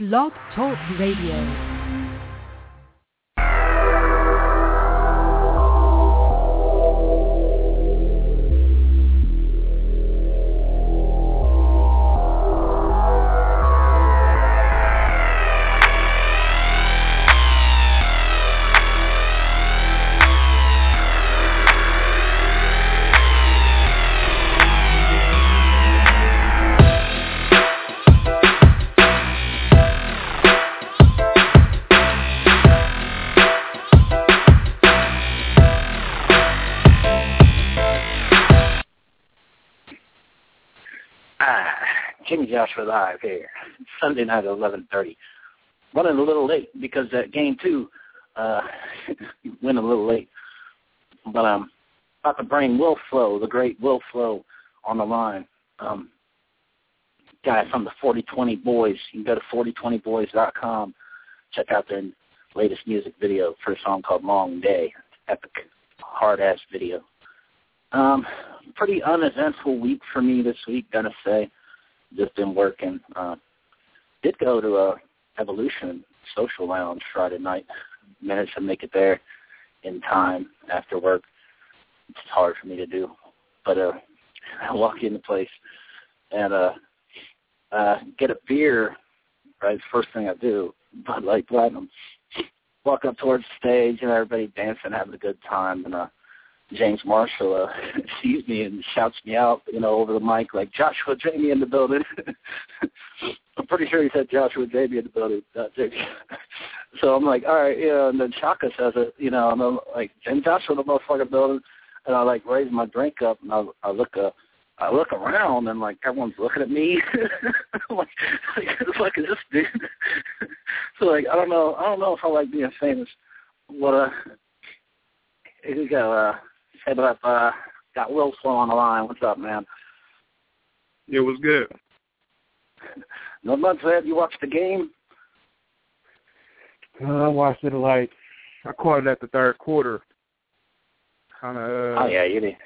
Blog Talk Radio. Joshua live here. Sunday night at eleven thirty. Running a little late because that game two uh went a little late. But I'm um about to bring Will Flow, the great Will Flow, on the line. Um guy from the forty twenty boys. You can go to forty20boys.com, check out their latest music video for a song called Long Day. Epic hard ass video. Um, pretty uneventful week for me this week, gotta say. Just been working. Uh, did go to a Evolution social lounge Friday night. Managed to make it there in time after work. It's hard for me to do, but uh, I walk in the place and uh, uh, get a beer. Right, first thing I do, Bud Light Platinum. Walk up towards the stage and everybody dancing, having a good time, and uh, James Marshall uh, sees me and shouts me out, you know, over the mic like Joshua Jamie in the building. I'm pretty sure he said Joshua Jamie in the building. Not Jamie. so I'm like, all right, yeah. And then Chaka says it, you know, and I'm like, James Joshua in the motherfucking building. And I like raise my drink up and I, I look uh, I look around and like everyone's looking at me. I'm like, it's like is this dude? so like I don't know, I don't know if I like being famous. What uh, here we go. Uh, Hey, but I've uh, got Will Flow on the line. What's up, man? It was good. Not much, Ed. You watched the game? Uh, I watched it like I caught it at the third quarter. Kind of. Uh, oh yeah, you did.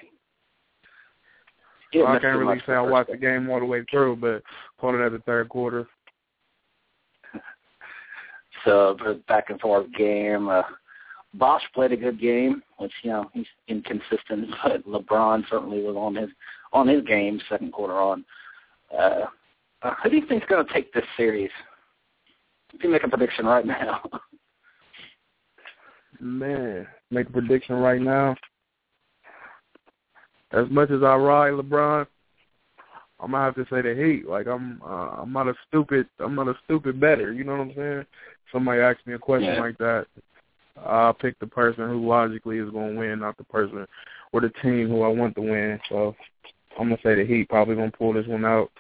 So I can't really say I watched the game all the way through, but caught it at the third quarter. So back and forth game. Uh, Bosh played a good game, which you know he's inconsistent, but LeBron certainly was on his on his game second quarter on. Uh, uh, who do you think's going to take this series? If you can make a prediction right now. Man, make a prediction right now. As much as I ride LeBron, I'm gonna have to say the Heat. Like I'm, uh, I'm not a stupid, I'm not a stupid better. You know what I'm saying? Somebody asked me a question yeah. like that. I'll pick the person who logically is going to win, not the person or the team who I want to win. So I'm gonna say the Heat probably gonna pull this one out.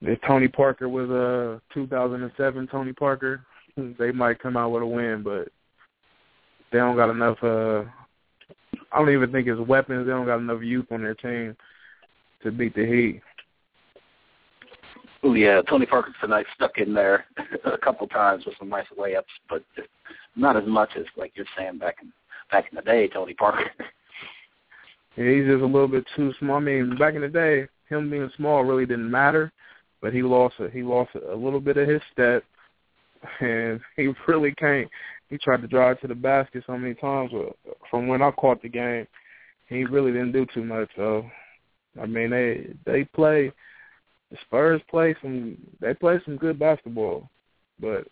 If Tony Parker was a uh, 2007 Tony Parker, they might come out with a win, but they don't got enough. uh I don't even think it's weapons. They don't got enough youth on their team to beat the Heat. Oh yeah, Tony Parker tonight stuck in there a couple times with some nice layups, but not as much as like you're saying back in back in the day, Tony Parker. yeah, he's just a little bit too small. I mean, back in the day, him being small really didn't matter, but he lost a, he lost a little bit of his step, and he really can't. He tried to drive to the basket so many times. From when I caught the game, he really didn't do too much. So, I mean, they they play the Spurs play some they play some good basketball, but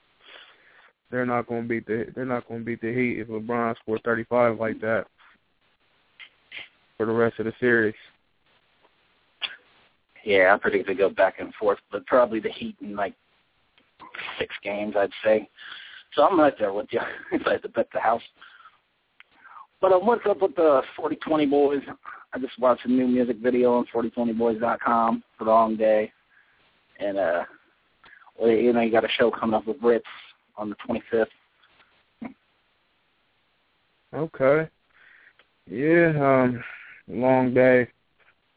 they're not going to beat the they're not going to beat the Heat if LeBron scores 35 like that for the rest of the series. Yeah, I predict they go back and forth, but probably the Heat in like six games, I'd say. So I'm right there with you if I had to bet the house. But um, what's up with the 4020 boys? I just watched a new music video on 4020boys.com for the long day. And, uh, well, you know, you got a show coming up with Rittz on the 25th. Okay. Yeah, um, long day.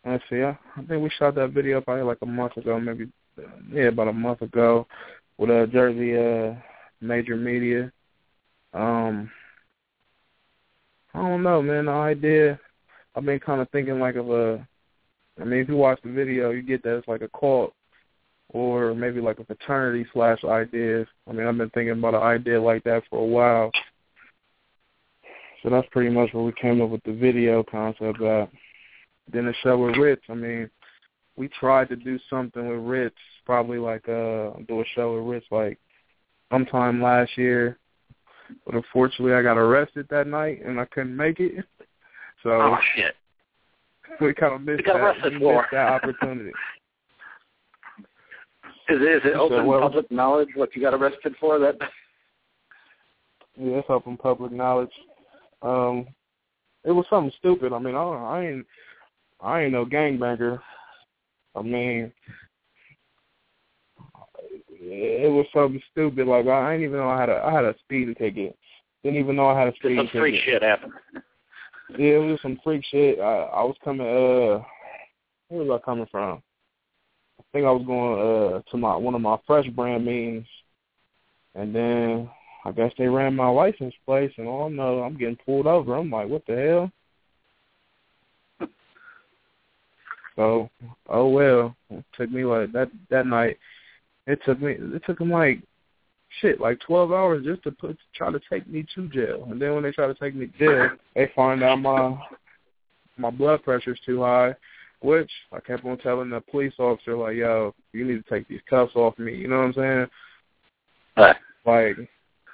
Let's see. I, I think we shot that video probably like a month ago, maybe, yeah, about a month ago with uh, Jersey uh, major media. Um, I don't know, man. The idea, I've been kind of thinking like of a. I mean, if you watch the video, you get that it's like a cult or maybe like a fraternity slash idea. I mean, I've been thinking about an idea like that for a while. So that's pretty much what we came up with the video concept at. Then the show with Rittz, I mean, we tried to do something with Rittz, probably like uh do a show with Rittz like sometime last year. But unfortunately I got arrested that night and I couldn't make it. So Oh shit. we kind of missed, that, we missed that opportunity. Is it, is it So, open well- public knowledge what you got arrested for? That Yeah, it's open public knowledge. Um, it was something stupid. I mean, I, I ain't, I ain't no gangbanger. I mean, it was something stupid. Like I didn't even know I had a, I had a speeding ticket. Didn't even know I had a just speeding some freak ticket. shit happened. Yeah, it was some freak shit. I, I was coming. Uh, where was I coming from? I think I was going uh to my one of my fresh brand meetings, and then I guess they ran my license plate, and all I know I'm getting pulled over. I'm like, what the hell? So, oh well. It took me like that that night. It took me. It took them like shit, like twelve hours just to put try to take me to jail. And then when they try to take me to jail, they find out my my blood pressure's too high. Which I kept on telling the police officer, like, yo, you need to take these cuffs off me. You know what I'm saying? Right. Like,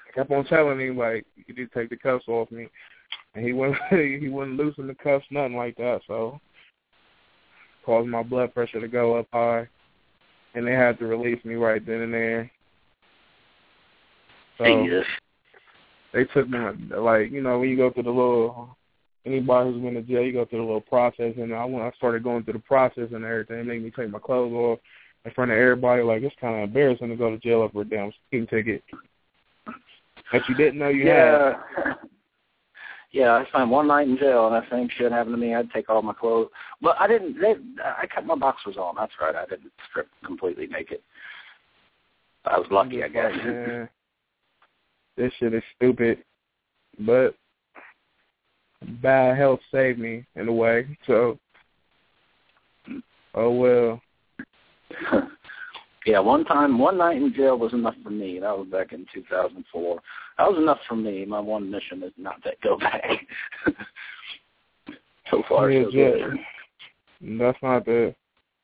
I kept on telling him, like, you need to take the cuffs off me. And he wouldn't he wouldn't loosen the cuffs, nothing like that. So caused my blood pressure to go up high, and they had to release me right then and there. So they took me like you know when you go through the little anybody who's been to jail, you go through the little process, and I when I started going through the process and everything, made me take my clothes off in front of everybody. Like it's kind of embarrassing to go to jail over a damn speeding ticket that you didn't know you had. yeah. Yeah, I spent one night in jail, and that same shit happened to me. I had to take all my clothes, but I didn't. They, I kept my boxers on. That's right. I didn't strip completely naked. I was lucky, I guess. man, this shit is stupid, but bad health saved me in a way. So, oh well. yeah, one time, one night in jail was enough for me. That was back in 2004. That was enough for me. My one mission is not to go back. so far, Yeah, so good. That's not the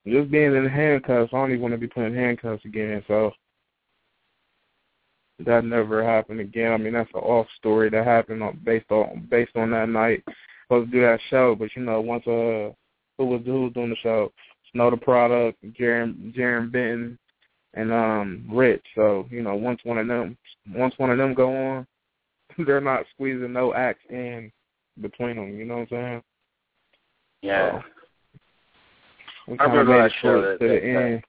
just being in handcuffs. I don't even want to be put in handcuffs again. So that never happened again. I mean, that's an off story that happened on, based on based on that night. Supposed to do that show, but you know, once uh, who was who was doing the show? Snow Tha Product, Jarren Jarren Benton, and um Rittz. So you know, once one of them once one of them go on, they're not squeezing no acts in between them. You know what I'm saying? Yeah. We I remember that show that- to the that- that- end.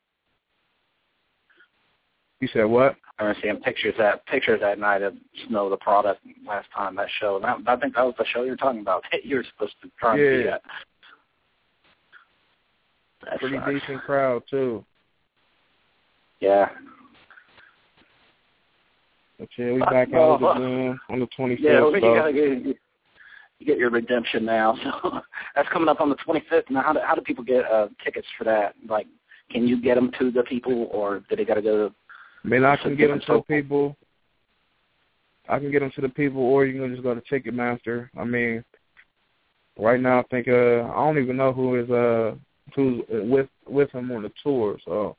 You said what? I remember seeing pictures that pictures that night of Snow Tha Product last time that show. And that, I think that was the show you were talking about. that you were supposed to try and Yeah. at. That Pretty decent crowd too. Yeah. But yeah, we back no. it again on the twenty fifth. Yeah, well, so you gotta get you get your redemption now. So that's coming up on the 25th. Now, how do how do people get uh, tickets for that? Like, can you get them to the people, or do they got to go? I mean, I can get them to people. I can get them to the people, or you can just go to Ticketmaster. I mean, right now I think uh I don't even know who is uh who's with with him on the tour. So,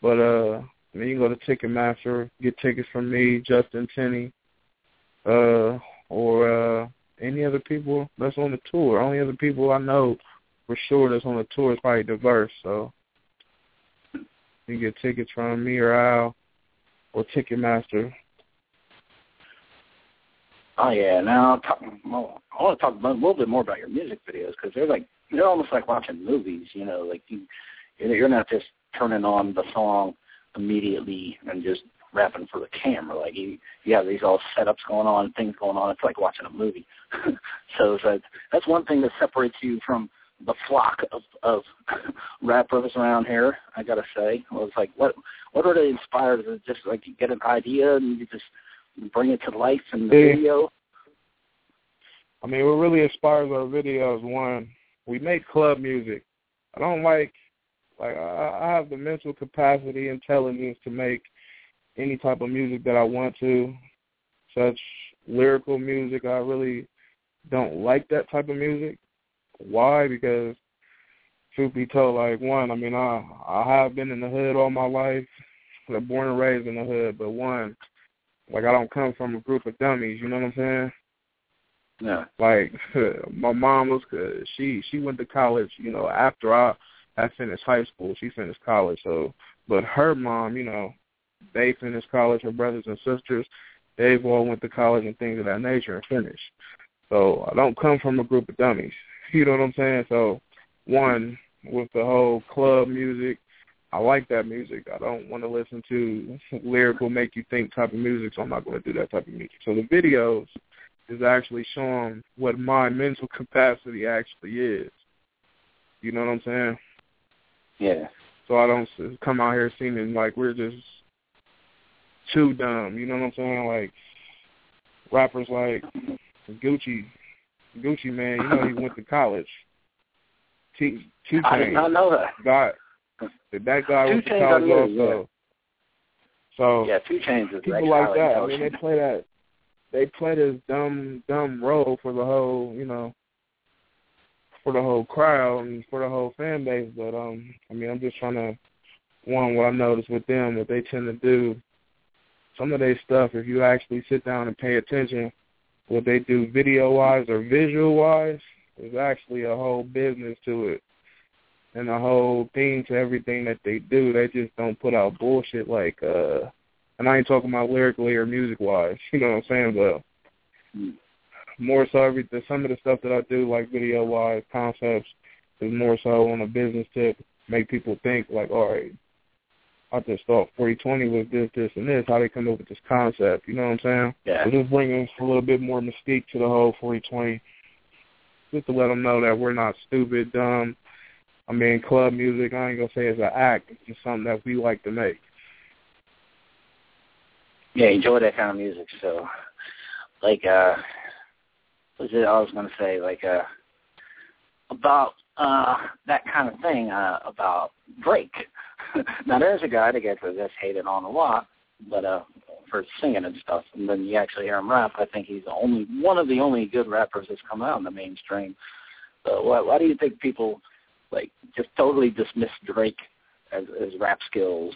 but uh, I mean, you can go to Ticketmaster, get tickets from me, Justin Tenney, uh, or uh any other people that's on the tour. Only other people I know for sure that's on the tour is probably diverse. So, you can get tickets from me or Al or Ticketmaster. Oh yeah. Now, I'll talk, well, I want to talk a little bit more about your music videos because they're like they're almost like watching movies. You know, like you you're not just turning on the song immediately and just rapping for the camera. Like you, you have these all setups going on, things going on. It's like watching a movie. so it's like, that's one thing that separates you from the flock of of rappers around here. I gotta say, well, it's like what what are they inspired? Is it just like you get an idea and you just bring it to life in the Yeah. video? I mean, what really inspires our videos, one, we make club music. I don't like Like I, I have the mental capacity, intelligence to make any type of music that I want to. Such lyrical music, I really don't like that type of music. Why? Because truth be told, like one, I mean, I I have been in the hood all my life. I'm born and raised in the hood, but one, like I don't come from a group of dummies. You know what I'm saying? Yeah. Like my mom was, she she went to college. You know, after I I finished high school, she finished college. So, but her mom, you know, they finished college. Her brothers and sisters, they've all went to college and things of that nature and finished. So I don't come from a group of dummies. You know what I'm saying? So, one with the whole club music, I like that music. I don't want to listen to lyrical, make you think type of music, so I'm not going to do that type of music. So the videos is actually showing what my mental capacity actually is. You know what I'm saying? Yeah. So I don't come out here seeming like we're just too dumb. You know what I'm saying? Like rappers like Gucci, Gucci Mane. You know he went to college. Two I did not know that. Got that guy Two went to college knew, also. yeah. So Yeah, Two Chainz is people like that. I mean, they play that. They play this dumb, dumb role for the whole, you know, for the whole crowd and for the whole fan base. But um, I mean, I'm just trying to one what I noticed with them that they tend to do some of their stuff. If you actually sit down and pay attention, what they do video wise or visual wise, there's actually a whole business to it and a whole theme to everything that they do. They just don't put out bullshit like uh and I ain't talking about lyrically or music wise, you know what I'm saying, but more so everything some of the stuff that I do like video wise, concepts is more so on a business tip, make people think like, all right, I just thought 4020 was this, this, and this. How they come up with this concept? You know what I'm saying? Yeah. So just bringing a little bit more mystique to the whole 4020, just to let them know that we're not stupid, dumb. I mean, club music. I ain't gonna say it's an act. It's just something that we like to make. Yeah, enjoy that kind of music. So, like, uh, was it I was going to say? Like, uh, about uh that kind of thing uh about Drake. now, there's a guy that gets that's hated on a lot, but uh, for singing and stuff. And then you actually hear him rap. I think he's the only one of the only good rappers that's come out in the mainstream. So, why, why do you think people like just totally dismiss Drake as, as rap skills?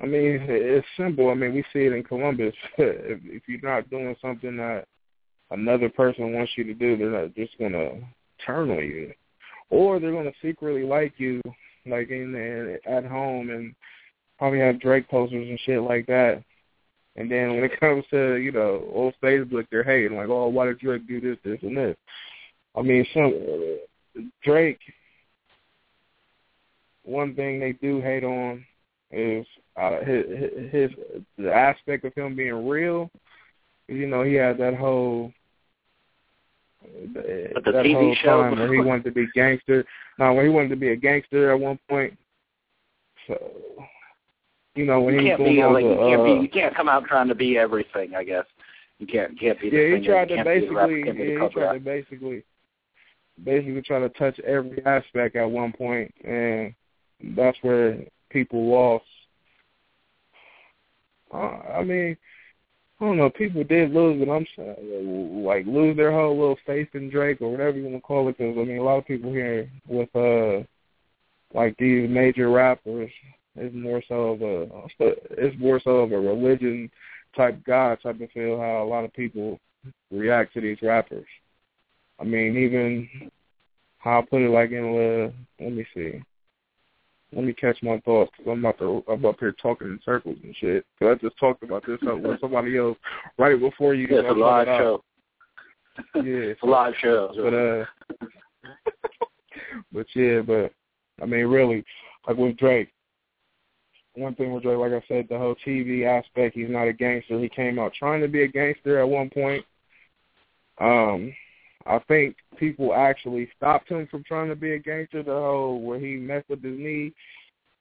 I mean, it's simple. I mean, we see it in Columbus. if, if you're not doing something that another person wants you to do, they're not just gonna turn on you, or they're gonna secretly like you, like in, in at home, and probably have Drake posters and shit like that. And then when it comes to you know old Facebook, they're hating like, oh, why did Drake do this, this, and this? I mean, some Drake. One thing they do hate on is uh, his, his the aspect of him being real. You know, he had that whole But the that TV whole show time where he wanted to be gangster. No, when he wanted to be a gangster at one point. So, you know, when you he can't doing be like the, you can't uh, be you can't come out trying to be everything. I guess you can't can't be the yeah, he tried to can't be the rapper, basically, can't be the yeah, he tried to basically, basically try to touch every aspect at one point, and that's where people lost. Uh, I mean, I don't know. People did lose, but I'm like lose their whole little faith in Drake or whatever you want to call it. Because I mean, a lot of people here with uh, like these major rappers, it's more so of a, it's more so of a religion type God type of feel. How a lot of people react to these rappers. I mean, even how I put it, like in uh, let me see. Let me catch my thoughts because I'm about to I'm up here talking in circles and shit. Cause I just talked about this with somebody else right before you. Yeah, it's a live show. Yeah, It's a live show. but uh, but yeah, but I mean, really, like with Drake. One thing with Drake, like I said, the whole TV aspect. He's not a gangster. He came out trying to be a gangster at one point. Um, I think people actually stopped him from trying to be a gangster. The whole where he messed up his knee.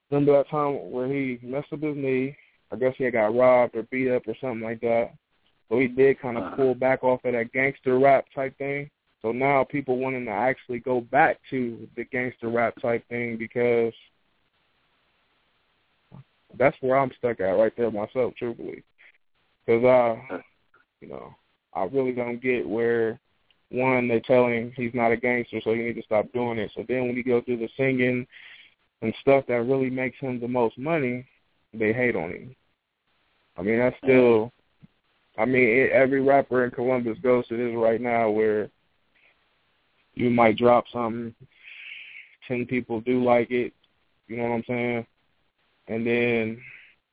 Remember that time where he messed up his knee? I guess he had got robbed or beat up or something like that. So he did kind of Uh-huh. pull back off of that gangster rap type thing. So now people wanting to actually go back to the gangster rap type thing because that's where I'm stuck at right there myself, truthfully. Because I, you know, I really don't get where one they tell him he's not a gangster, so you need to stop doing it. So then when he go through the singing and stuff that really makes him the most money, they hate on him. I mean, that's still. I mean, every rapper in Columbus goes to this right now, where you might drop something, ten people do like it, you know what I'm saying, and then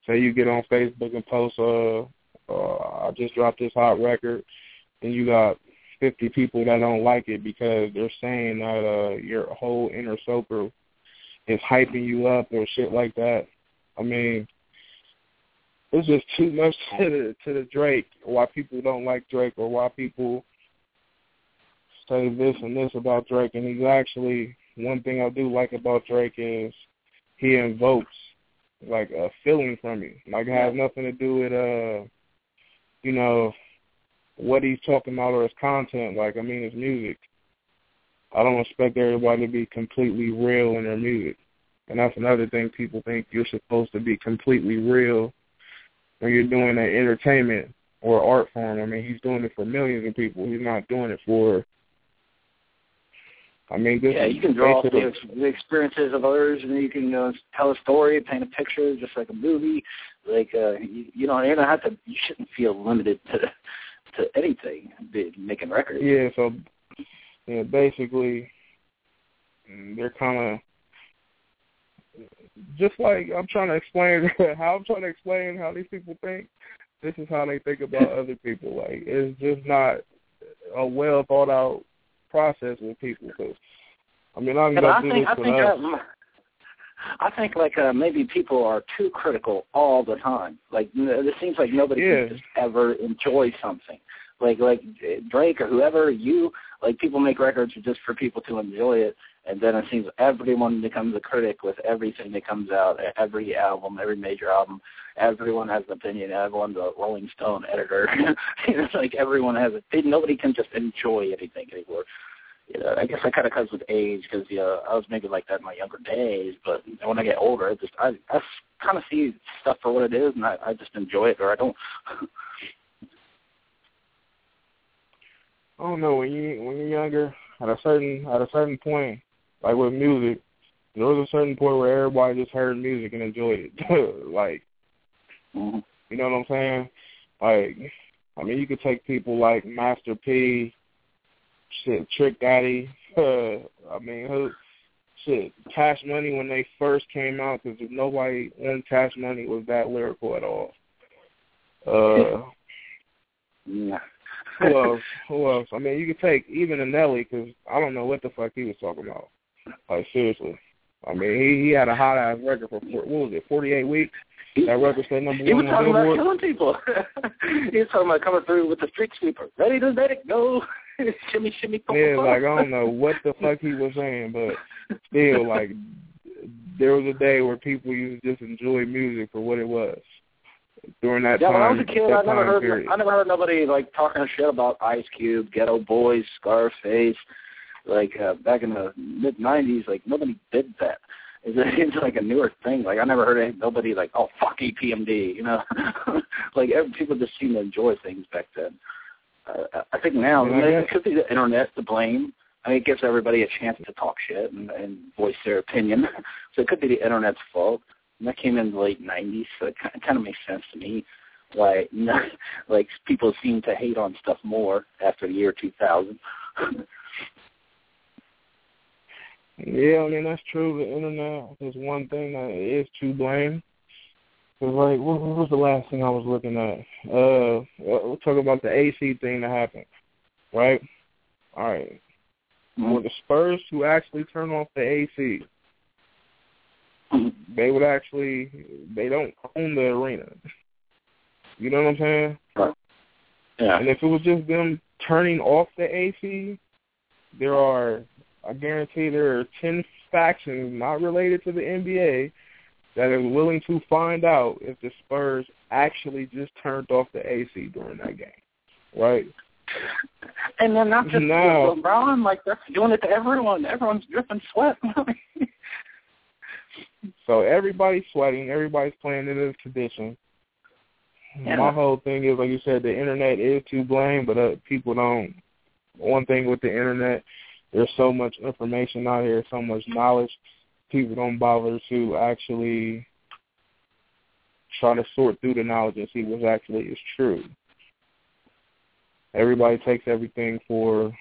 say you get on Facebook and post, uh, uh, I just dropped this hot record, and you got 50 people that don't like it because they're saying that uh, your whole inner circle is hyping you up or shit like that. I mean, it's just too much to the to the Drake. Why people don't like Drake or why people say this and this about Drake. And he's actually one thing I do like about Drake is he invokes like a feeling from you. Like it has nothing to do with uh, you know, what he's talking about or his content. Like, I mean, his music. I don't expect everybody to be completely real in their music. And that's another thing people think you're supposed to be completely real when you're doing an entertainment or art form. I mean, he's doing it for millions of people. He's not doing it for. I mean, this yeah, you can draw off the, the experiences of others, and you can uh, tell a story, paint a picture, just like a movie. Like uh, you, you know, you don't have to. You shouldn't feel limited to to anything, making records. Yeah, so yeah, basically, they're kind of just like I'm trying to explain how I'm trying to explain how these people think. This is how they think about other people. Like it's just not a well thought out process with people. Cause I mean, I'm gonna do think, this I with think, us. Uh, I think like uh, maybe people are too critical all the time. Like it seems like nobody yeah. can just ever enjoy something. Like like Drake or whoever you like people make records just for people to enjoy it, and then it seems everyone becomes a critic with everything that comes out, every album, every major album. Everyone has an opinion. Everyone's a Rolling Stone editor. it's like everyone has a. Nobody can just enjoy anything anymore you know, I guess that kind of comes with age because you know I was maybe like that in my younger days, but when I get older, I just I I kind of see stuff for what it is, and I I just enjoy it or I don't. I don't know when you when you're younger at a certain at a certain point, like with music, there was a certain point where everybody just heard music and enjoyed it. like, mm-hmm. you know what I'm saying? Like, I mean, you could take people like Master P, shit, Trick Daddy. Uh, I mean, who, shit, Cash Money when they first came out, because nobody on Cash Money was that lyrical at all. Uh, who else? Who else? I mean, you could take even a Nelly, because I don't know what the fuck he was talking about. Like seriously. I mean, he he had a hot ass record for what was it, forty eight weeks. That record stayed number he one He was on talking about killing people. he was talking about coming through with the street sweeper, ready to let it go. shimmy, shimmy, Yeah, like I don't know what the fuck he was saying, but still, like there was a day where people used to just enjoy music for what it was during that yeah, time. when I was a kid, I never heard period. I never heard nobody like talking shit about Ice Cube, Geto Boys, Scarface. Like uh, back in the mid '90s, like nobody did that. It's, it's like a newer thing. Like I never heard any, nobody like, oh fuck EPMD, you know. like every, people just seemed to enjoy things back then. Uh, I think now I it could be the internet to blame. I mean, it gives everybody a chance to talk shit and, and voice their opinion. so it could be the internet's fault. And that came in the late '90s, so it kind of makes sense to me. Like, like people seem to hate on stuff more after the year 2000. Yeah, I mean that's true. The internet is one thing that is to blame. Cause like, what, what was the last thing I was looking at? Uh, we'll talk about the AC thing that happened, right? All right. For the Spurs to actually turn off the AC, they would actually they don't own the arena. You know what I'm saying? Right. Yeah. And if it was just them turning off the AC, there are I guarantee there are ten factions not related to the NBA that are willing to find out if the Spurs actually just turned off the AC during that game. Right? And then not just no. LeBron, like they're doing it to everyone. Everyone's dripping sweat. so everybody's sweating. Everybody's playing in this condition. Yeah. My whole thing is, like you said, the internet is to blame, but uh, people don't. One thing with the internet, there's so much information out here, so much knowledge. People don't bother to actually try to sort through the knowledge and see what actually is true. Everybody takes everything for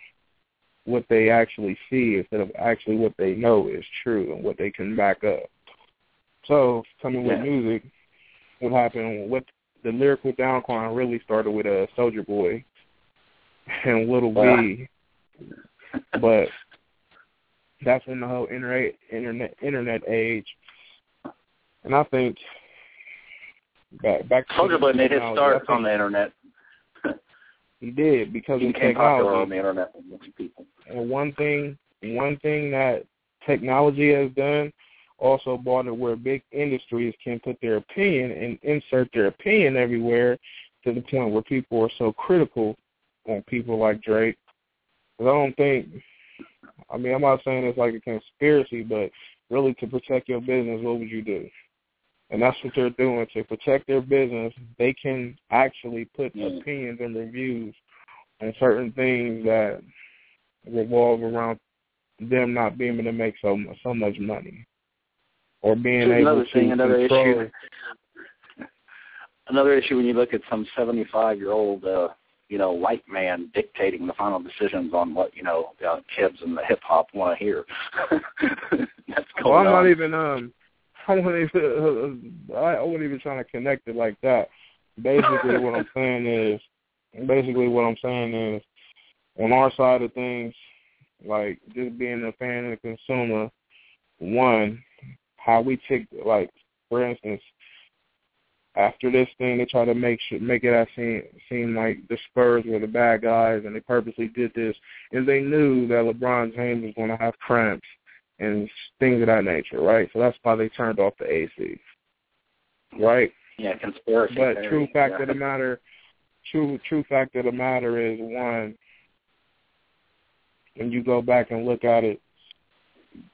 what they actually see instead of actually what they know is true and what they can back up. So coming with music, what happened? What the lyrical downcline really started with a uh, Soulja Boy and Little Wow. B, but that's in the whole internet internet internet age, and I think back back to Soulja Boy made his start on the internet. He did because he of technology. on the internet with people. And one thing, one thing that technology has done also brought it where big industries can put their opinion and insert their opinion everywhere to the point where people are so critical on people like Drake. Because I don't think, I mean, I'm not saying it's like a conspiracy, but really to protect your business, what would you do? And that's what they're doing. To protect their business, they can actually put Yeah. opinions and reviews on certain things that revolve around them not being able to make so mu- so much money, or being Here's able another to thing, another control. issue. Another issue when you look at some seventy-five-year-old, uh, you know, white man dictating the final decisions on what you know uh, kids and the hip hop want to hear. That's going Well, I'm on. not even um, I wouldn't even uh, I I wasn't even trying to connect it like that. Basically, what I'm saying is, basically what I'm saying is, on our side of things, like just being a fan and a consumer, one, how we take like, for instance, after this thing, they try to make sure, make it seem seem like the Spurs were the bad guys, and they purposely did this, and they knew that LeBron James was going to have cramps and things of that nature, right? So that's why they turned off the AC, right? yeah, conspiracy. But theory, true fact yeah. of the matter, true true fact of the matter is one. When you go back and look at it,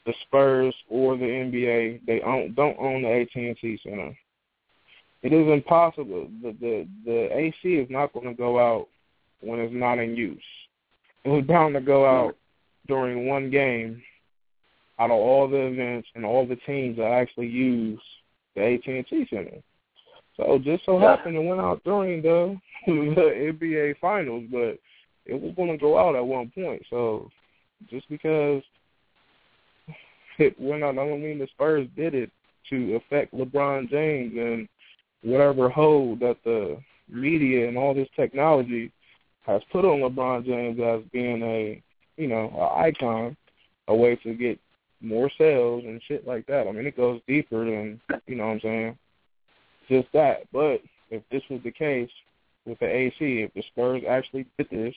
the Spurs or the NBA, they own, don't own the AT&T Center. It is impossible. The the the AC is not going to go out when it's not in use. It was bound to go out during one game out of all the events and all the teams that actually use the AT&T Center. So it just so Yeah. happened it went out during the the NBA Finals, but it was going to go out at one point. So just because it went out, I don't mean the Spurs did it to affect LeBron James and whatever hold that the media and all this technology has put on LeBron James as being a you know an icon, a way to get more sales and shit like that. I mean, it goes deeper than you know what I'm saying just that. But if this was the case with the AC, if the Spurs actually did this,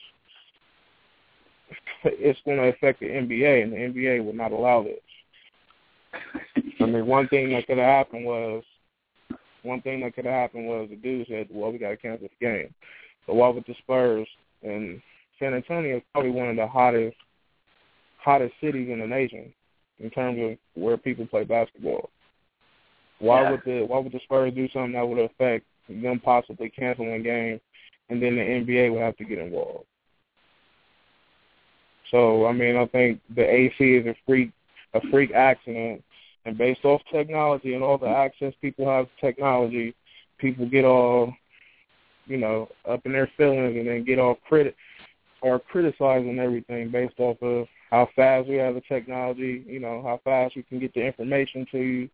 it's going to affect the NBA, and the NBA would not allow this. I mean, one thing that could have happened was, one thing that could have happened was the dude said, "Well, we got to cancel the game." But why would the Spurs and San Antonio is probably one of the hottest, hottest cities in the nation in terms of where people play basketball. Why Yeah. would the Why would the Spurs do something that would affect them possibly canceling a game, and then the NBA would have to get involved? So I mean, I think the AC is a freak, a freak accident, and based off technology and all the access people have to technology, people get all, you know, up in their feelings and then get all credit or criticizing everything based off of how fast we have the technology, you know, how fast we can get the information to you,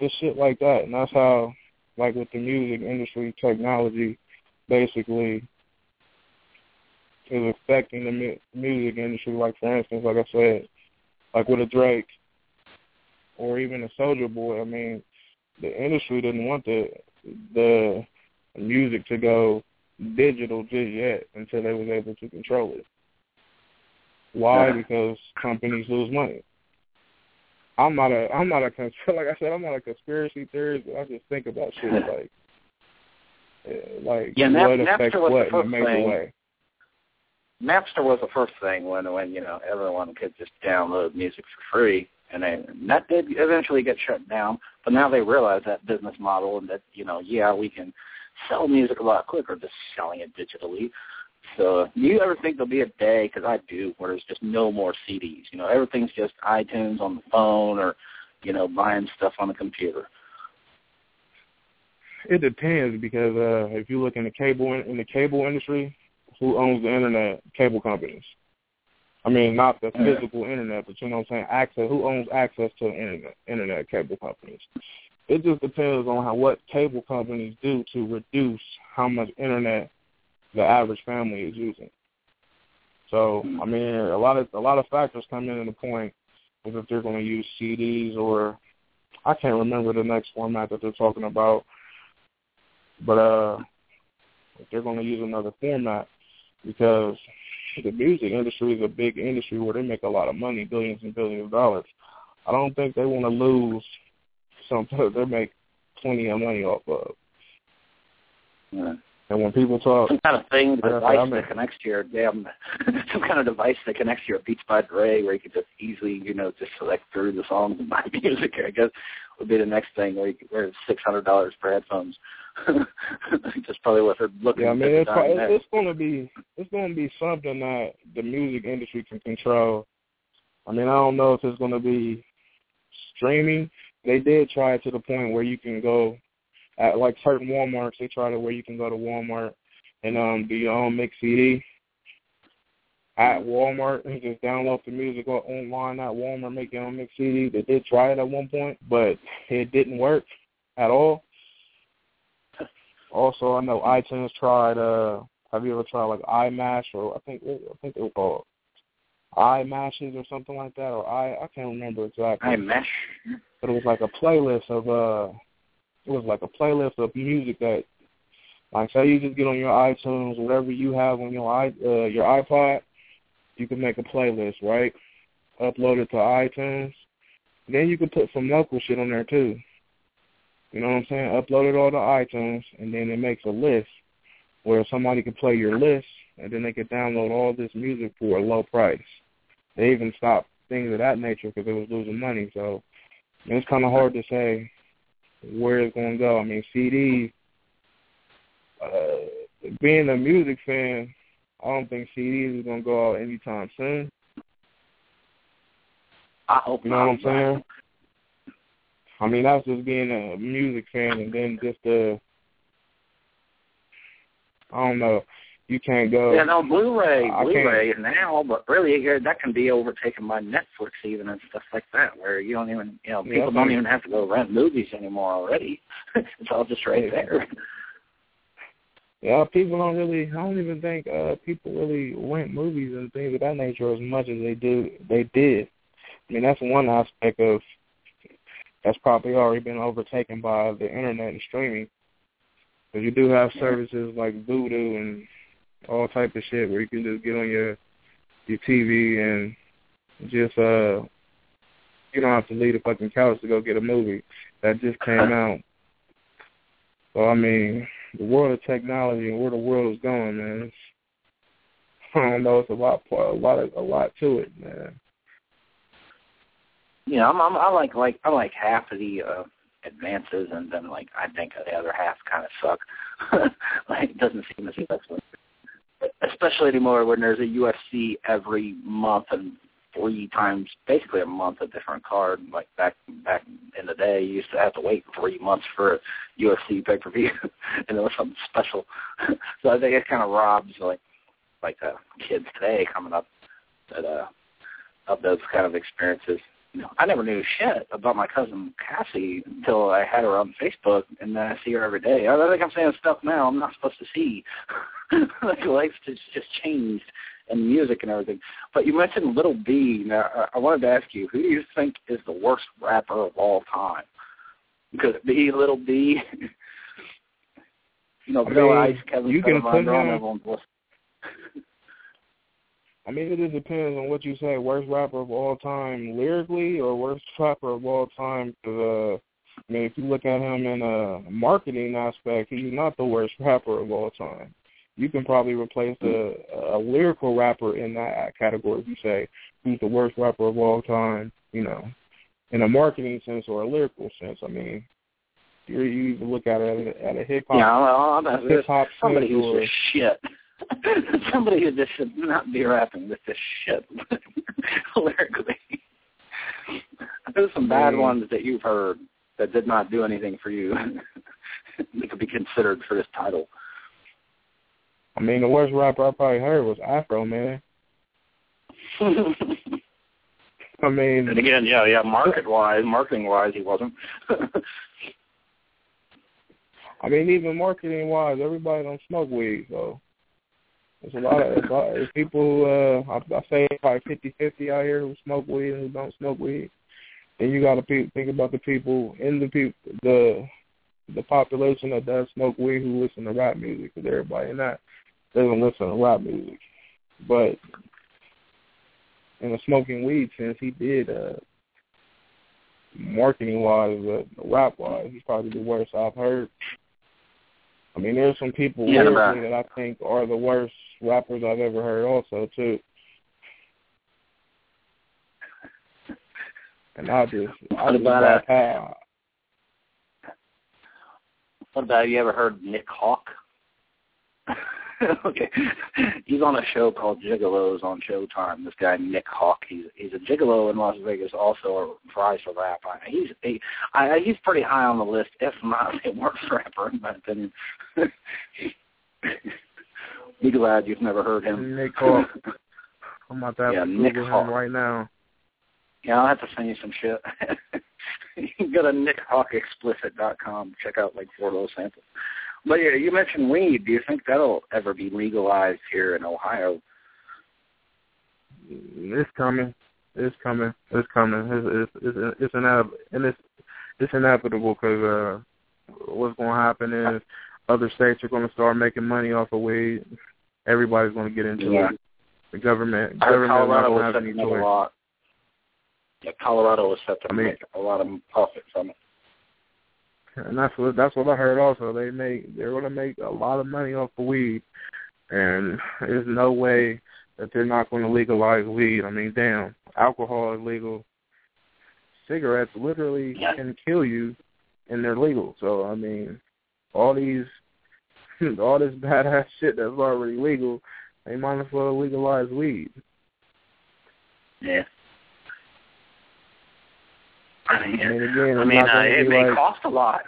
just shit like that. And that's how, like with the music industry, technology basically is affecting the mu- music industry. Like for instance, like I said, like with a Drake or even a Soulja Boy. I mean, the industry didn't want the the music to go digital just yet until they was able to control it. Why? Yeah. Because companies lose money. I'm not a I'm not a like I said I'm not a conspiracy theorist. But I just think about shit like uh, like Yeah, what Napster affects what in a major thing. way. Napster was the first thing when when you know everyone could just download music for free, and, they, that did eventually get shut down. But now they realize that business model and that you know yeah we can sell music a lot quicker just selling it digitally. So do you ever think there'll be a day, because I do, where there's just no more CDs? You know, everything's just iTunes on the phone or, you know, buying stuff on the computer. It depends because uh, if you look in the cable in the cable industry, who owns the internet? Cable companies. I mean, not the physical internet, but you know what I'm saying. Access. Who owns access to internet? Internet cable companies. It just depends on how what cable companies do to reduce how much internet the average family is using. So I mean, a lot of a lot of factors come into the point is if they're going to use CDs or I can't remember the next format that they're talking about, but uh, if they're going to use another format because the music industry is a big industry where they make a lot of money, billions and billions of dollars. I don't think they want to lose something they make plenty of money off of. Yeah. And when people talk, some kind of thing, device I mean- that connects to your damn, some kind of device that connects to your Beats by Dre, where you could just easily, you know, just select through the songs and buy music. I guess would be the next thing, where you where six hundred dollars for headphones. That's probably what they're looking. yeah, I mean, it's, the pro- time it's, it's going to be it's going to be something that the music industry can control. I mean, I don't know if it's going to be streaming. They did try it to the point where you can go at like certain WalMarts. They tried it where you can go to Walmart and um do your own mix CD at Walmart and just download the music online at Walmart, make your own mix CD. They did try it at one point, but it didn't work at all. Also, I know iTunes tried. uh Have you ever tried like iMash or I think I think they were called iMashes or something like that, or I I can't remember exactly. I mesh. But it was like a playlist of uh, it was like a playlist of music that, like, say you just get on your iTunes, whatever you have on your i uh, your iPod, you can make a playlist, right? Upload it to iTunes. Then you can put some local shit on there too. You know what I'm saying? Upload it all to iTunes, and then it makes a list where somebody can play your list, and then they can download all this music for a low price. They even stopped things of that nature because it was losing money. So it's kind of hard to say where it's going to go. I mean, CDs. Uh, being a music fan, I don't think CDs is going to go out anytime soon. I hope You know not. what I'm saying? I mean, that's just being a music fan, and then just uh, I don't know. You can't go. Yeah, no, Blu-ray, I Blu-ray now, but really that can be overtaken by Netflix even and stuff like that, where you don't even, you know, people I don't even have to go rent movies anymore already. it's all just right there. Yeah, people don't really. I don't even think uh people really rent movies and things of that nature as much as they do. They did. I mean, that's one aspect of that's probably already been overtaken by the internet and streaming. Because you do have services like Vudu and all type of shit where you can just get on your your TV and just uh you don't have to leave the fucking couch to go get a movie that just came out. So I mean, the world of technology and where the world is going, man. It's, I don't know. It's a lot, a lot, of, a lot to it, man. know, I'm, I'm I like like I like half of the uh advances, and then like I think the other half kind of suck. like it doesn't seem as excellent, especially anymore when there's a UFC every month and three times, basically a month, a different card. Like back back in the day, you used to have to wait three months for a UFC pay per view, and it was something special. so I think it kind of robs like like uh, kids today coming up that uh of those kind of experiences you know, I never knew shit about my cousin Cassie until I had her on Facebook, and then I see her every day. I think I'm saying stuff now I'm not supposed to see. like life's just just changed, and music and everything. But you mentioned Lil B. Now I- I wanted to ask you, who do you think is the worst rapper of all time? Could it be Lil B? you know, I Bill mean, Ice, Kevin you can Federline, put him- everyone's list. I mean, it just depends on what you say. Worst rapper of all time lyrically, or worst rapper of all time? uh, I mean, if you look at him in a marketing aspect, he's not the worst rapper of all time. You can probably replace a, a lyrical rapper in that category. If you say who's the worst rapper of all time, you know, in a marketing sense or a lyrical sense. I mean, you you even look at it at a, a hip hop. Yeah, well, hip hop somebody who's or, just shit. somebody who just should not be rapping with this shit lyrically. There's some bad Mm. ones that you've heard that did not do anything for you. that could be considered for this title. I mean, the worst rapper I probably heard was Afroman. I mean, and again, yeah, yeah, market wise, marketing wise, he wasn't. I mean, even marketing wise, everybody don't smoke weed, so there's a lot of, a lot, there's people uh, I, I say probably fifty fifty out here who smoke weed and who don't smoke weed. And you got to pe- think about the people in the people the the population that does smoke weed who listen to rap music, because everybody that doesn't listen to rap music. But in a smoking weed sense, he did uh, marketing wise, uh, rap wise, he's probably the worst I've heard. I mean, there's some people Yeah, the that I think are the worst rappers I've ever heard, also too. And I just, I What just about, how what about you ever heard Nick Hawk? okay, he's on a show called Gigolos on Showtime. This guy Nick Hawk, he's he's a gigolo in Las Vegas, also a rise for rap. I, he's he, I, he's pretty high on the list, if not the worst rapper in my opinion. Be glad you've never heard him. Nick Hawk. I'm about to have Yeah, to Nick Google Hawk. him right now. Yeah, I'll have to send you some shit. you can go to nickhawkexplicit.com. Check out like four of those samples. But yeah, you mentioned weed. Do you think that'll ever be legalized here in Ohio? It's coming. It's coming. It's coming. It's it's it's, it's inevitable, and it's it's inevitable because uh, what's going to happen is other states are going to start making money off of weed. Everybody's going to get into Yeah. it. The government government not Colorado going was to have any choice. lot. Yeah, Colorado was set to I mean- make a lot of profit from it. And that's what that's what I heard also. They make they're gonna make a lot of money off of weed and there's no way that they're not gonna legalize weed. I mean, damn, alcohol is legal. Cigarettes literally Yeah. can kill you and they're legal. So I mean all these all this badass shit that's already legal, they might as well legalize weed. Yeah. I mean, I again, I mean, uh, it may like cost a lot.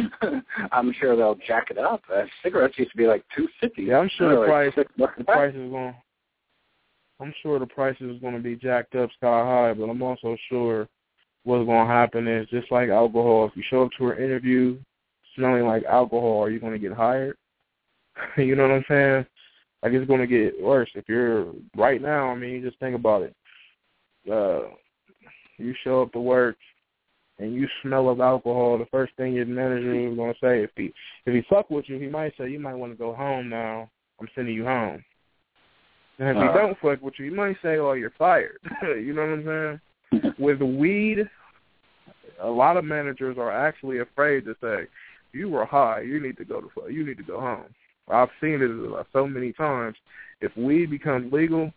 I'm sure they'll jack it up. Uh, cigarettes used to be like two fifty. Yeah, I'm sure the like price six bucks a the price is going. I'm sure the price is going to be jacked up sky high, but I'm also sure what's going to happen is just like alcohol. If you show up to an interview smelling like alcohol, are you going to get hired? you know what I'm saying? Like it's going to get worse if you're right now. I mean, just think about it. Uh, you show up to work and you smell of alcohol. The first thing your manager is going to say if he if he fuck with you, he might say you might want to go home now. I'm sending you home. And if Uh. he don't fuck with you, he might say, "Oh, you're fired." you know what I'm saying? With weed, a lot of managers are actually afraid to say, "You were high. You need to go to fu- you need to go home." I've seen it so many times. If weed becomes legal,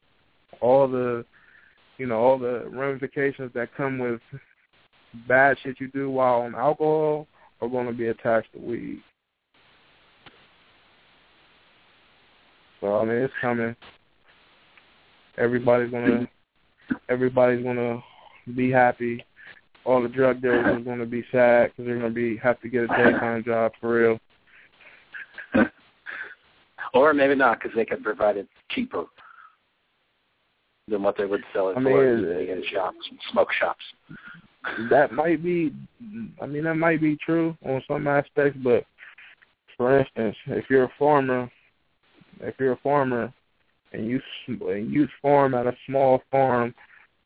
all the you know all the ramifications that come with bad shit you do while on alcohol are going to be attached to weed. So I mean, it's coming. Everybody's gonna, everybody's gonna be happy. All the drug dealers are gonna be sad because they're gonna be have to get a daytime job for real. or maybe not because they can provide it cheaper than what they would sell it I for mean, in shops, and smoke shops. That might be, I mean, that might be true on some aspects, but for instance, if you're a farmer, if you're a farmer and you and you farm at a small farm,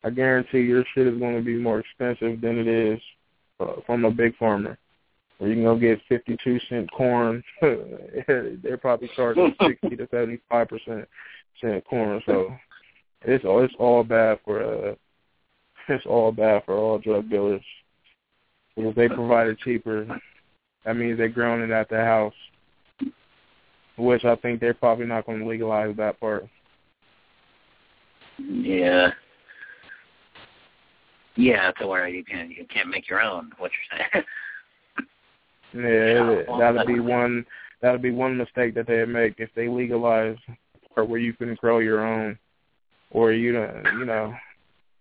I guarantee your shit is going to be more expensive than it is uh, from a big farmer. Where you can go get fifty-two cent corn, they're probably charging sixty to seventy-five percent cent corn. So it's all it's all bad for uh, it's all bad for all drug dealers. Because they provide it cheaper, that means they're growing it at the house. which I think they're probably not going to legalize that part. Yeah. Yeah, to where you can you can't make your own. What you're saying. yeah, well, that'll be one. That'll be one mistake that they make if they legalize or where you can grow your own, or you know, you know.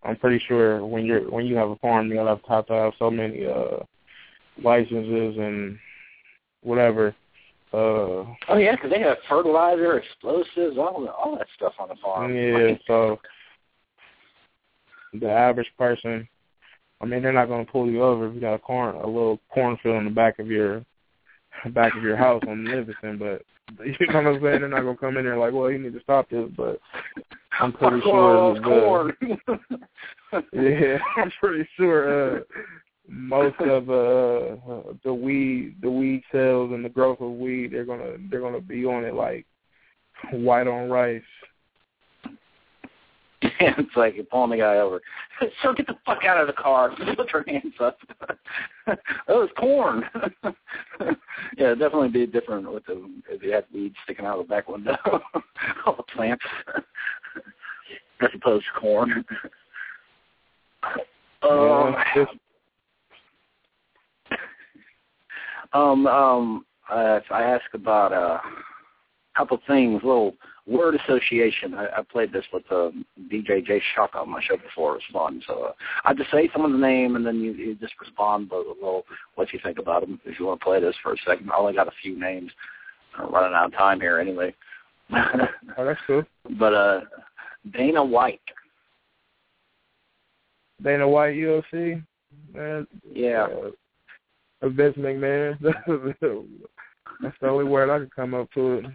I'm pretty sure when you're when you have a farm, you'll have, have to have so many uh licenses and whatever. Uh, oh yeah, because they have fertilizer, explosives, all all that stuff on the farm. Yeah, so the average person, I mean, they're not going to pull you over if you got a corn, a little cornfield in the back of your back of your house on Livingston, but you know what I'm saying? They're not going to come in there like, well, you need to stop this, but I'm pretty sure. The, corn. yeah, I'm pretty sure uh most of uh the weed the weed sales and the growth of weed they're gonna they're gonna be on it like white on rice. it's like you're pulling the guy over. So get the fuck out of the car. Put your hands up. oh, it's corn. yeah, it'd definitely be different with the if you had weed sticking out of the back window. All the plants. As opposed to corn. Um, yeah, Um, um, uh, I asked about uh, a couple things, little word association. I, I played this with uh, DJ J Shock on my show before. It was fun. So uh, I just say someone's name and then you, you just respond with a little what you think about them. If you want to play this for a second, I only got a few names. I'm running out of time here anyway. oh, that's cool. But uh, Dana White. Dana White, UFC. Man, yeah. Uh, Vince McMahon. That's the only word I could come up to it.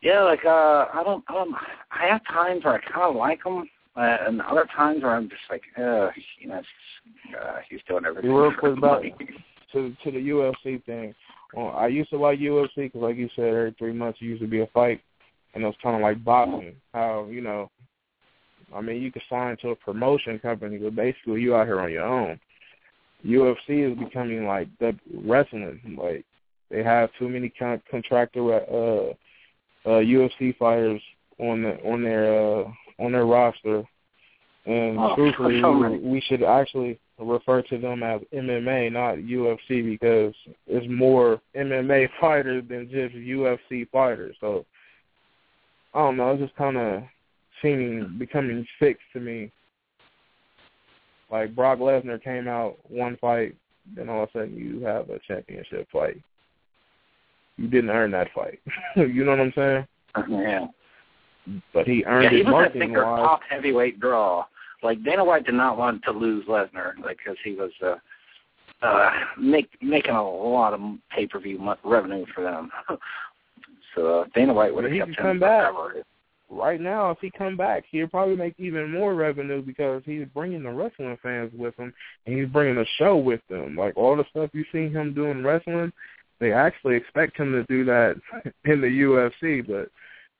Yeah, like uh, I don't, I don't. I have times where I kind of like him, uh, and other times where I'm just like, uh, you know, uh, he's doing everything. Real quick about to to the UFC thing. Well, I used to like UFC because, like you said, every three months it used to be a fight, and it was kind of like boxing. How you know, I mean, you could sign to a promotion company, but basically you out here on your own. UFC is becoming like the wrestling. Like they have too many con- contractor uh, uh, UFC fighters on the on their uh, on their roster, and oh, truthfully, so we, we should actually refer to them as MMA, not UFC, because it's more MMA fighters than just UFC fighters. So I don't know. It's just kind of seeming becoming fixed to me like Brock Lesnar came out one fight, then all of a sudden you have a championship fight. You didn't earn that fight. you know what I'm saying? Yeah. But he earned yeah, he was marketing a wise. top heavyweight draw. Like Dana White did not want to lose Lesnar, like because he was uh, uh, make, making a lot of pay per view revenue for them. so uh, Dana White would have kept him come back. forever right now, if he come back, he'll probably make even more revenue because he's bringing the wrestling fans with him, and he's bringing a show with them. Like all the stuff you see him doing wrestling, they actually expect him to do that in the UFC. But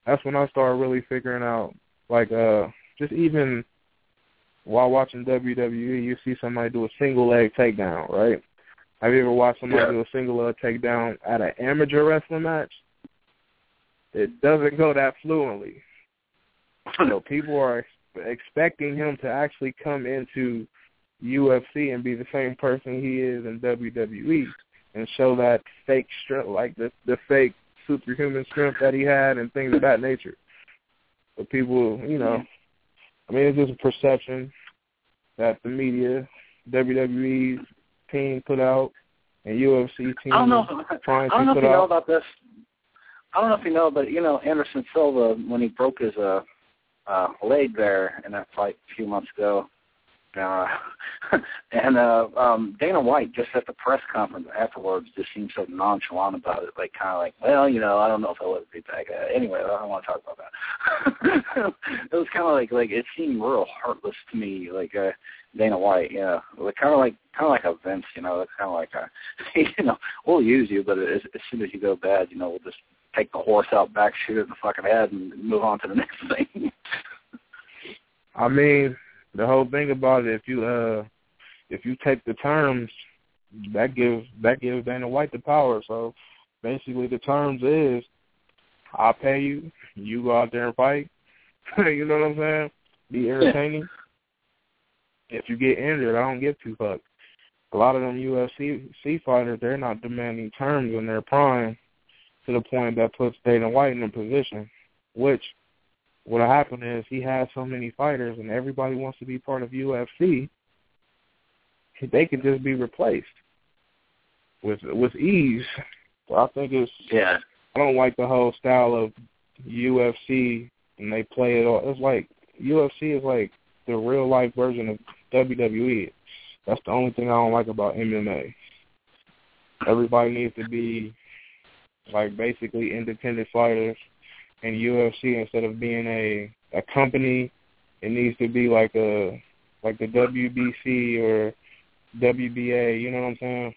that's when I started really figuring out, like, uh, just even while watching WWE, you see somebody do a single leg takedown, right? Have you ever watched somebody yeah. do a single leg takedown at an amateur wrestling match? It doesn't go that fluently so people are expecting him to actually come into UFC and be the same person he is in WWE and show that fake strength, like the the fake superhuman strength that he had and things of that nature. But people, you know, I mean, it's just a perception that the media, WWE team put out, and UFC team I don't know, trying I don't know to if put you know out. about this. I don't know if you know, but you know Anderson Silva when he broke his uh uh, laid there in that fight a few months ago. Uh, and uh, um, Dana White just at the press conference afterwards just seemed so nonchalant about it, like kind of like, well, you know, I don't know if I'll ever be back. Uh, anyway, I don't want to talk about that. it was kind of like like it seemed real heartless to me, like uh, Dana White, yeah, like kind of like kind of like a Vince, you know, it's kind of like a, you know, we'll use you, but as, as soon as you go bad, you know, we'll just take the horse out back, shoot it in the fucking head, and move on to the next thing. I mean, the whole thing about it, if you uh, if you take the terms, that gives that gives Dana White the power. So basically the terms is I'll pay you, you go out there and fight. you know what I'm saying? Be entertaining. Yeah. If you get injured, I don't give two fucks. A lot of them UFC fighters, they're not demanding terms in their prime to the point that puts Dana White in a position, which what'll happen is he has so many fighters and everybody wants to be part of UFC, they could just be replaced with with ease. So I think it's yeah. I don't like the whole style of UFC and they play it all. It's like UFC is like the real life version of WWE. That's the only thing I don't like about MMA. Everybody needs to be like basically independent fighters in UFC instead of being a a company. It needs to be like a like the WBC or WBA. You know what I'm saying?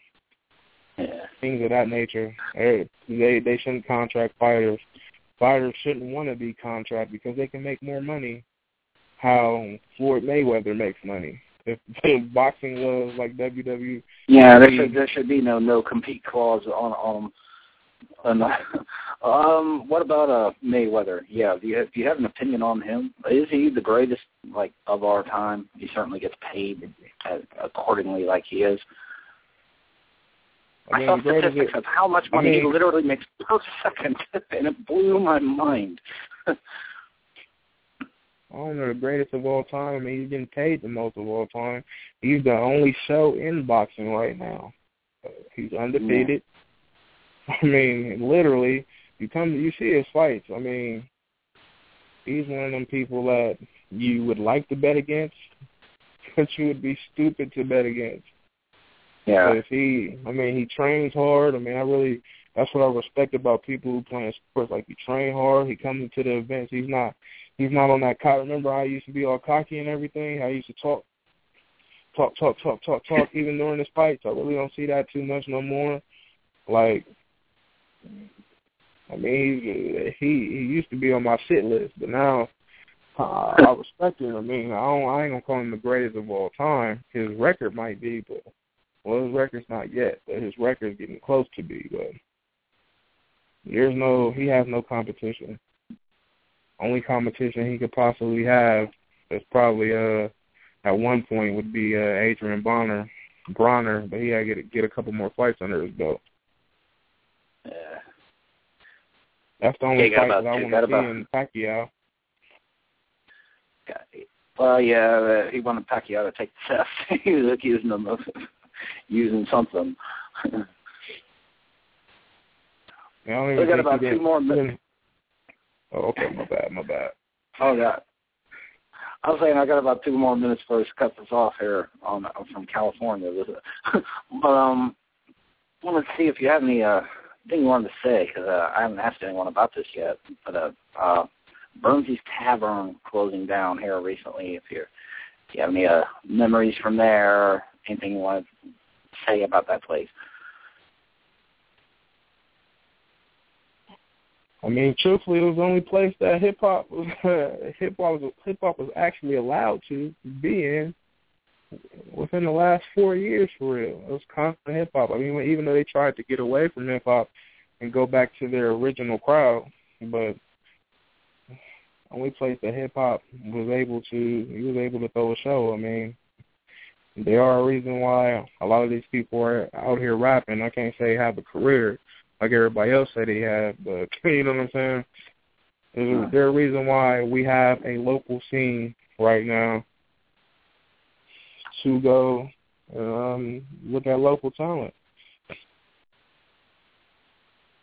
Yeah. Things of that nature. They they shouldn't contract fighters. Fighters shouldn't want to be contract because they can make more money. How Floyd Mayweather makes money. If, if boxing was like WWE. Yeah, there should there should be no no compete clause on on um, what about uh Mayweather? Yeah, do you have, do you have an opinion on him? Is he the greatest like of our time? He certainly gets paid accordingly, like he is. I, mean, I saw statistics of how much money I mean, he literally makes per second, and it blew my mind. I don't know the greatest of all time. I mean, he's getting paid the most of all time. He's the only show in boxing right now. He's undefeated. Yeah. I mean, literally, you come, you see his fights. I mean, he's one of them people that you would like to bet against, but you would be stupid to bet against. Yeah. But if he, I mean, he trains hard. I mean, I really, that's what I respect about people who play sports. Like, he train hard. He comes into the events. He's not, he's not on that cock. Remember, I used to be all cocky and everything. I used to talk, talk, talk, talk, talk, talk, even during his fights. I really don't see that too much no more. Like, I mean, he he he used to be on my shit list, but now uh, I respect him. I mean, I don't I ain't gonna call him the greatest of all time. His record might be, but well, his record's not yet, but his record's getting close to be. But there's no, he has no competition. Only competition he could possibly have is probably uh at one point would be uh Adrien Bonner, Broner, but he had to get get a couple more fights under his belt. Yeah. That's the only fight that I want to see about... in Pacquiao. Well, yeah, uh, he wanted Pacquiao to take the test. he was accusing him of using something. yeah, we got about two more minutes. Oh, okay, my bad, my bad. Oh, yeah. I was saying I got about two more minutes before us cut this off here on from California. but um, I wanted to see if you have any uh thing you wanted to say because uh, I haven't asked anyone about this yet. But uh, uh, Burnsy's Tavern closing down here recently. If you if you have any uh, memories from there, anything you want to say about that place? I mean, truthfully, it was the only place that hip hop hip hop was hip hop was actually allowed to be in within the last four years for real. It was constant hip hop. I mean, even though they tried to get away from hip hop and go back to their original crowd, but only place that hip hop was able to he was able to throw a show. I mean, they are a reason why a lot of these people are out here rapping. I can't say have a career like everybody else said they have, but you know what I'm saying? There's a, there's a reason why we have a local scene right now to go um, look at local talent.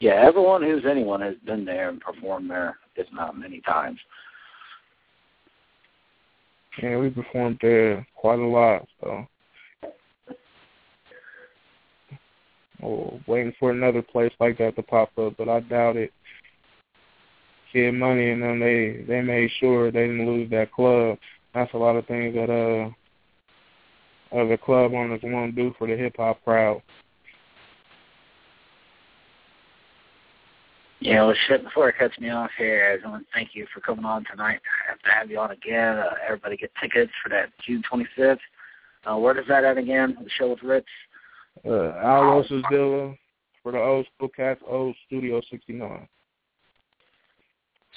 Yeah, everyone who's anyone has been there and performed there, if not many times. Yeah, we performed there quite a lot, so oh, waiting for another place like that to pop up, but I doubt it. Kid Money and them, they they made sure they didn't lose that club. That's a lot of things that uh uh, the club owners want to do for the hip hop crowd. Yeah, well, shit, before it cuts me off here, I want to thank you for coming on tonight. I have to have you on again. Uh, everybody get tickets for that June 25th. Uh, where does that at again? The show with Rich? Uh, Alos's Villa for the old school cats, old Studio 69.